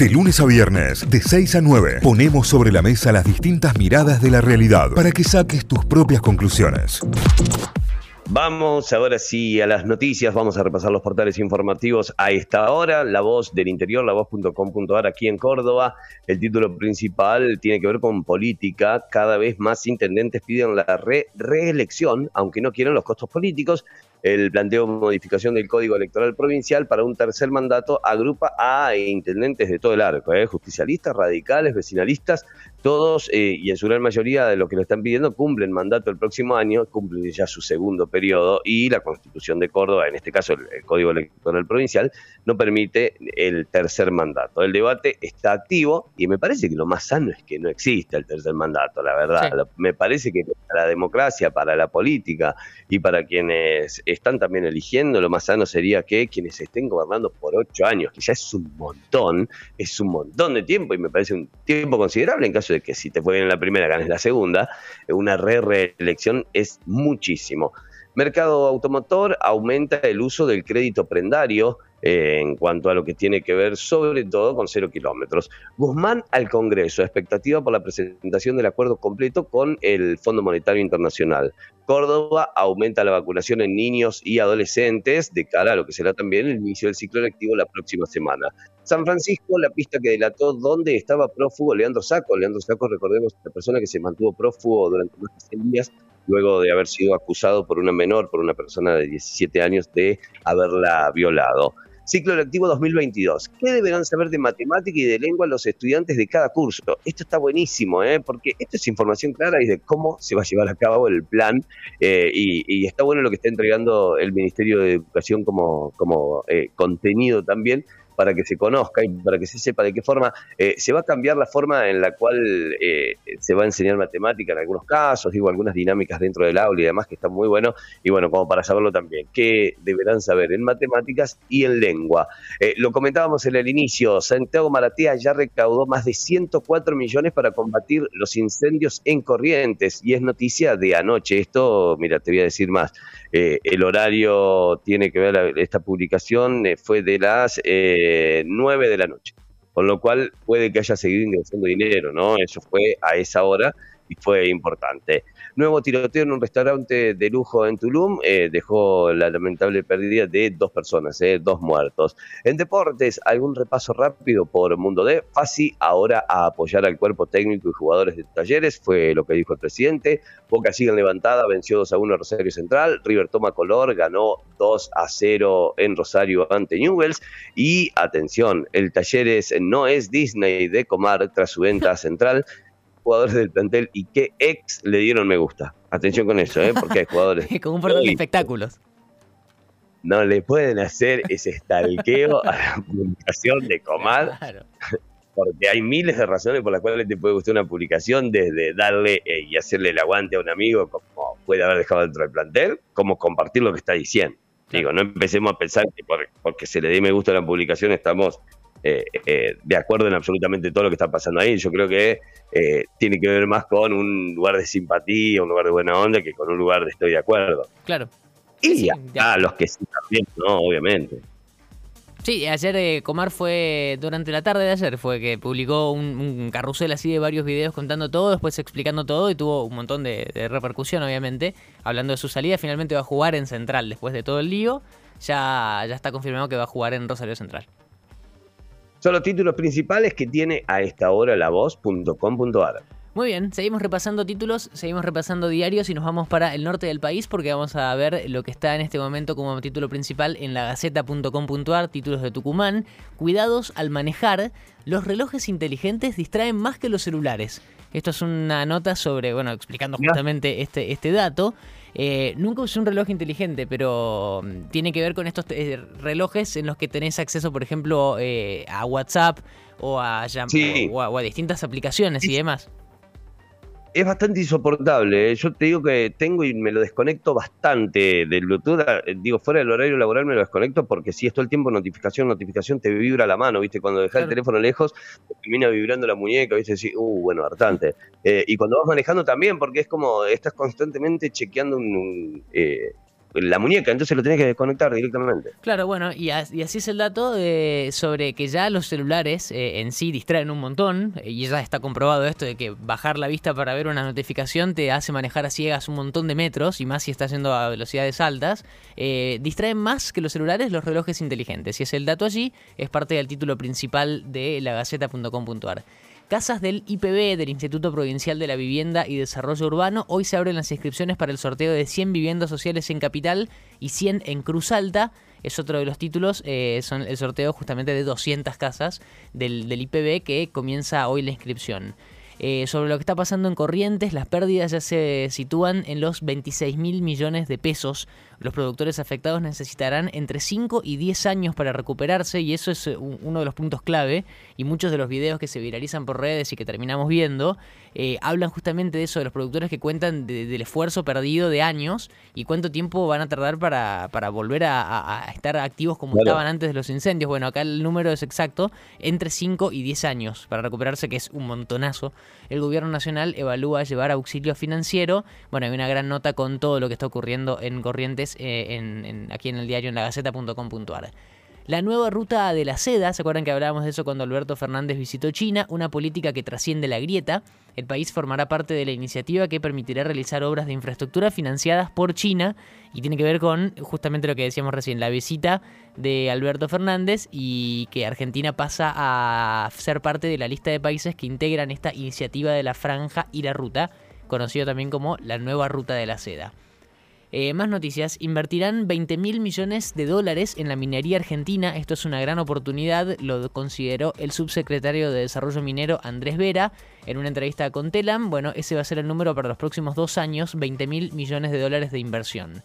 De lunes a viernes, de 6 a 9, ponemos sobre la mesa las distintas miradas de la realidad para que saques tus propias conclusiones. Vamos ahora sí a las noticias, vamos a repasar los portales informativos a esta hora, La Voz del Interior, lavoz.com.ar aquí en Córdoba. El título principal tiene que ver con política, cada vez más intendentes piden la reelección, aunque no quieren los costos políticos. El planteo de modificación del Código Electoral Provincial para un tercer mandato agrupa a intendentes de todo el arco, ¿eh? justicialistas, radicales, vecinalistas, todos eh, y en su gran mayoría de los que lo están pidiendo cumplen mandato el próximo año, cumplen ya su segundo periodo y la Constitución de Córdoba, en este caso el, Código Electoral Provincial, no permite el tercer mandato. El debate está activo y me parece que lo más sano es que no exista el tercer mandato, la verdad. Me parece que para la democracia, para la política y para quienes están también eligiendo, lo más sano sería que quienes estén gobernando por ocho años, que ya es un montón, es un montón de tiempo y me parece un tiempo considerable en caso de que si te fue bien en la primera, ganes la segunda, una re-reelección es muchísimo. Mercado automotor aumenta el uso del crédito prendario eh, en cuanto a lo que tiene que ver sobre todo con cero kilómetros. Guzmán al Congreso, expectativa por la presentación del acuerdo completo con el Fondo Monetario Internacional. Córdoba aumenta la vacunación en niños y adolescentes de cara a lo que será también el inicio del ciclo lectivo la próxima semana. San Francisco, la pista que delató dónde estaba prófugo Leandro Saco. Leandro Saco, recordemos, la persona que se mantuvo prófugo durante más de 100 días luego de haber sido acusado por una menor, por una persona de 17 años, de haberla violado. Ciclo lectivo 2022. ¿Qué deberán saber de matemática y de lengua los estudiantes de cada curso? Esto está buenísimo, ¿eh? porque esto es información clara y de cómo se va a llevar a cabo el plan eh, y, está bueno lo que está entregando el Ministerio de Educación como, como eh, contenido también para que se conozca y para que se sepa de qué forma eh, se va a cambiar la forma en la cual eh, se va a enseñar matemática en algunos casos, digo, algunas dinámicas dentro del aula y demás que está muy bueno. Y bueno, como para saberlo también, ¿qué deberán saber en matemáticas y en lengua? Eh, lo comentábamos en el inicio, Santiago Maratea ya recaudó más de 104 millones para combatir los incendios en Corrientes y es noticia de anoche. Esto, mira, te voy a decir más. el horario tiene que ver, esta publicación fue de las 9 de la noche. Con lo cual puede que haya seguido ingresando dinero, ¿no? Eso fue a esa hora y fue importante. Nuevo tiroteo en un restaurante de lujo en Tulum eh, dejó la lamentable pérdida de dos personas, eh, dos muertos. En deportes, algún repaso rápido por Mundo D. Fasi ahora a apoyar al cuerpo técnico y jugadores de talleres, fue lo que dijo el presidente. Boca sigue levantada, venció 2 a 1 Rosario Central. River toma color, ganó 2 a 0 en Rosario ante Newells. Y atención, el Talleres no es Disney de Comar tras su venta Central jugadores del plantel y qué ex le dieron me gusta. Atención con eso, ¿eh? porque hay jugadores. Como un portal de espectáculos. No le pueden hacer ese estalqueo a la publicación de Comar. Porque hay miles de razones por las cuales te puede gustar una publicación, desde darle eh, y hacerle el aguante a un amigo, como puede haber dejado dentro del plantel, como compartir lo que está diciendo. Digo, no empecemos a pensar que porque se le dé me gusta a la publicación estamos eh, eh, de acuerdo en absolutamente todo lo que está pasando ahí. Yo creo que eh, tiene que ver más con un lugar de simpatía, un lugar de buena onda, que con un lugar de estoy de acuerdo. Claro. Y a, los que sí también, ¿no? Obviamente. Sí, ayer Comar fue, durante la tarde de ayer, fue que publicó un, carrusel así de varios videos contando todo, después explicando todo y tuvo un montón de, de, repercusión, obviamente, hablando de su salida. Finalmente va a jugar en Central después de todo el lío. Ya, ya está confirmado que va a jugar en Rosario Central. Son los títulos principales que tiene a esta hora la voz.com.ar. Muy bien, seguimos repasando títulos, seguimos repasando diarios y nos vamos para el norte del país porque vamos a ver lo que está en este momento como título principal en la gaceta.com.ar, títulos de Tucumán. Cuidados al manejar, los relojes inteligentes distraen más que los celulares. Esto es una nota sobre, bueno, explicando justamente este, este dato. Eh, nunca usé un reloj inteligente, pero mm, tiene que ver con estos eh, relojes en los que tenés acceso, por ejemplo, eh, a WhatsApp o a, o a distintas aplicaciones y demás es bastante insoportable. ¿eh? Yo te digo que tengo y me lo desconecto bastante del Bluetooth. Eh, digo, fuera del horario laboral me lo desconecto porque si es todo el tiempo notificación, notificación, te vibra la mano, ¿viste? Cuando dejas el teléfono lejos, te termina vibrando la muñeca, ¿viste? Sí, uh, bueno, hartante. Eh, y cuando vas manejando también, porque es como, estás constantemente chequeando un, la muñeca, entonces lo tenés que desconectar directamente. Claro, bueno, y, así es el dato sobre que ya los celulares eh, en sí distraen un montón, y ya está comprobado esto de que bajar la vista para ver una notificación te hace manejar a ciegas un montón de metros, y más si estás yendo a velocidades altas, eh, distraen más que los celulares los relojes inteligentes, y es el dato allí, es parte del título principal de la Gaceta.com.ar. Casas del IPB, del Instituto Provincial de la Vivienda y Desarrollo Urbano, hoy se abren las inscripciones para el sorteo de 100 viviendas sociales en Capital y 100 en Cruz Alta. Es otro de los títulos, eh, son el sorteo justamente de 200 casas del, IPB que comienza hoy la inscripción. Eh, sobre lo que está pasando en Corrientes, las pérdidas ya se sitúan en los 26 mil millones de pesos. Los productores afectados necesitarán entre 5 y 10 años para recuperarse y eso es eh, uno de los puntos clave. Y muchos de los videos que se viralizan por redes y que terminamos viendo eh, hablan justamente de eso, de los productores que cuentan del esfuerzo perdido de años y cuánto tiempo van a tardar para, volver a, estar activos como estaban antes de los incendios. Bueno, acá el número es exacto, entre 5 y 10 años para recuperarse, que es un montonazo el gobierno nacional evalúa llevar auxilio financiero. Bueno, hay una gran nota con todo lo que está ocurriendo en Corrientes eh, aquí en el diario en la gaceta.com.ar. La nueva ruta de la seda, ¿se acuerdan que hablábamos de eso cuando Alberto Fernández visitó China? Una política que trasciende la grieta. El país formará parte de la iniciativa que permitirá realizar obras de infraestructura financiadas por China y tiene que ver con justamente lo que decíamos recién, la visita de Alberto Fernández y que Argentina pasa a ser parte de la lista de países que integran esta iniciativa de la franja y la ruta, conocido también como la nueva ruta de la seda. Eh, más noticias, invertirán 20 mil millones de dólares en la minería argentina. Esto es una gran oportunidad, lo consideró el subsecretario de Desarrollo Minero Andrés Vera en una entrevista con Telam. Bueno, ese va a ser el número para los próximos dos años, 20 mil millones de dólares de inversión.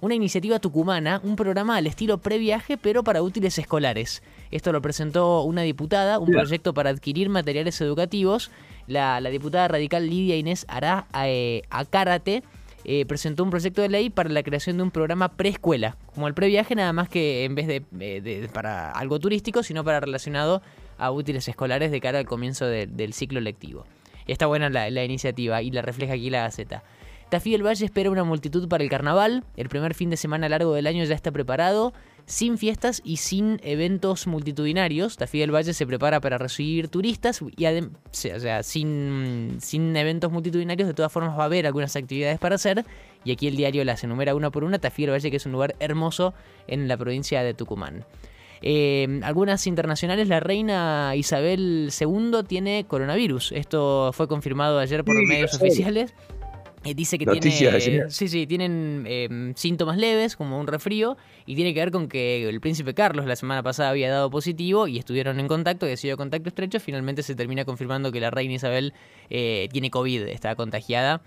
Una iniciativa tucumana, un programa al estilo previaje, pero para útiles escolares. Esto lo presentó una diputada, un proyecto para adquirir materiales educativos. La, diputada radical Lidia Inés Ará eh, Acárate eh, presentó un proyecto de ley para la creación de un programa preescuela, como el previaje, nada más que en vez de, eh, para algo turístico, sino para relacionado a útiles escolares de cara al comienzo del ciclo lectivo. Está buena la, la, iniciativa y la refleja aquí la Gaceta. Tafí del Valle espera una multitud para el carnaval. El primer fin de semana largo del año ya está preparado sin fiestas y sin eventos multitudinarios. Tafí del Valle se prepara para recibir turistas y o sea, sin, sin eventos multitudinarios de todas formas va a haber algunas actividades para hacer y aquí el diario las enumera una por una. Tafí del Valle que es un lugar hermoso en la provincia de Tucumán. Eh, algunas internacionales, la reina Isabel II tiene coronavirus. Esto fue confirmado ayer por medios oficiales. Eh, dice que tiene, sí, sí, tienen em, síntomas leves, como un resfrío, y tiene que ver con que el príncipe Carlos la semana pasada había dado positivo y estuvieron en contacto, y ha sido contacto estrecho. Finalmente se termina confirmando que la reina Isabel eh, tiene COVID, está contagiada.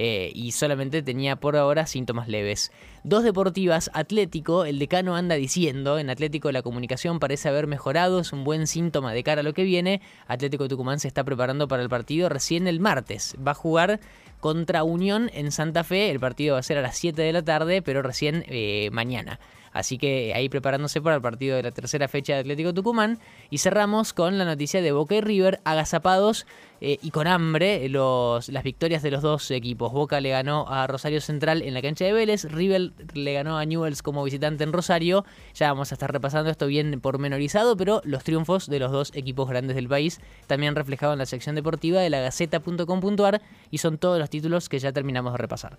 Eh, y solamente tenía por ahora síntomas leves. Dos deportivas, Atlético, el decano anda diciendo, en Atlético la comunicación parece haber mejorado, es un buen síntoma de cara a lo que viene. Atlético Tucumán se está preparando para el partido recién el martes. Va a jugar contra Unión en Santa Fe. El partido va a ser a las 7 de la tarde, pero recién eh, mañana. Así que ahí preparándose para el partido de la tercera fecha de Atlético Tucumán. Y cerramos con la noticia de Boca y River agazapados eh, y con hambre los, las victorias de los dos equipos. Boca le ganó a Rosario Central en la cancha de Vélez. River le ganó a Newells como visitante en Rosario. Ya vamos a estar repasando esto bien pormenorizado, pero los triunfos de los dos equipos grandes del país también reflejados en la sección deportiva de la Gaceta.com.ar y son todos los títulos que ya terminamos de repasar.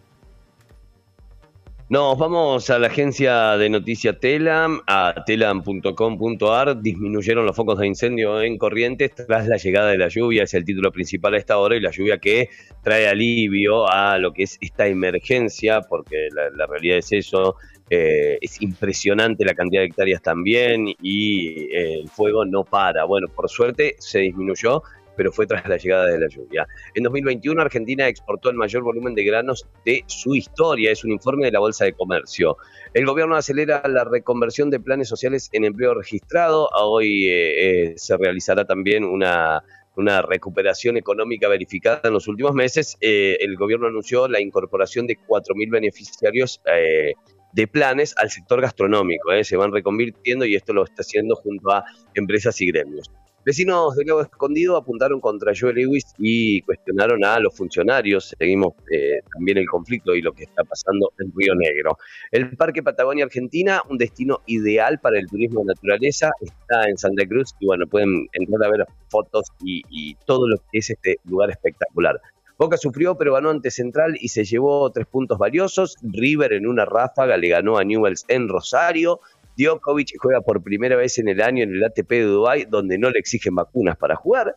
Nos vamos a la agencia de noticia Telam, a telam.com.ar. Disminuyeron los focos de incendio en Corrientes tras la llegada de la lluvia, es el título principal a esta hora, y la lluvia que trae alivio a lo que es esta emergencia, porque la, realidad es eso. Eh, es impresionante la cantidad de hectáreas también y eh, el fuego no para. Bueno, por suerte se disminuyó pero fue tras la llegada de la lluvia. En 2021 Argentina exportó el mayor volumen de granos de su historia, es un informe de la Bolsa de Comercio. El gobierno acelera la reconversión de planes sociales en empleo registrado. Hoy eh, eh, se realizará también una una recuperación económica verificada en los últimos meses, eh, el gobierno anunció la incorporación de 4.000 beneficiarios de planes al sector gastronómico. Se van reconvirtiendo y esto lo está haciendo junto a empresas y gremios. Vecinos de Lago Escondido apuntaron contra Joe Lewis y cuestionaron a los funcionarios. Seguimos eh, también el conflicto y lo que está pasando en Río Negro. El Parque Patagonia Argentina, un destino ideal para el turismo de naturaleza, está en Santa Cruz y bueno, pueden entrar a ver fotos y, y todo lo que es este lugar espectacular. Boca sufrió, pero ganó ante Central y se llevó tres puntos valiosos. River en una ráfaga le ganó a Newells en Rosario. Djokovic juega por primera vez en el año en el ATP de Dubái, donde no le exigen vacunas para jugar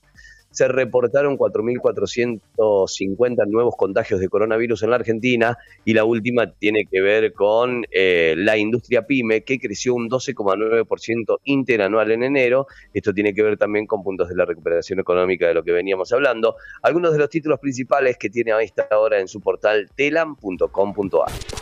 se reportaron 4.450 nuevos contagios de coronavirus en la Argentina y la última tiene que ver con eh, la industria pyme que creció un 12,9% interanual en enero. Esto tiene que ver también con puntos de la recuperación económica de lo que veníamos hablando. Algunos de los títulos principales que tiene a esta hora en su portal telam.com.ar.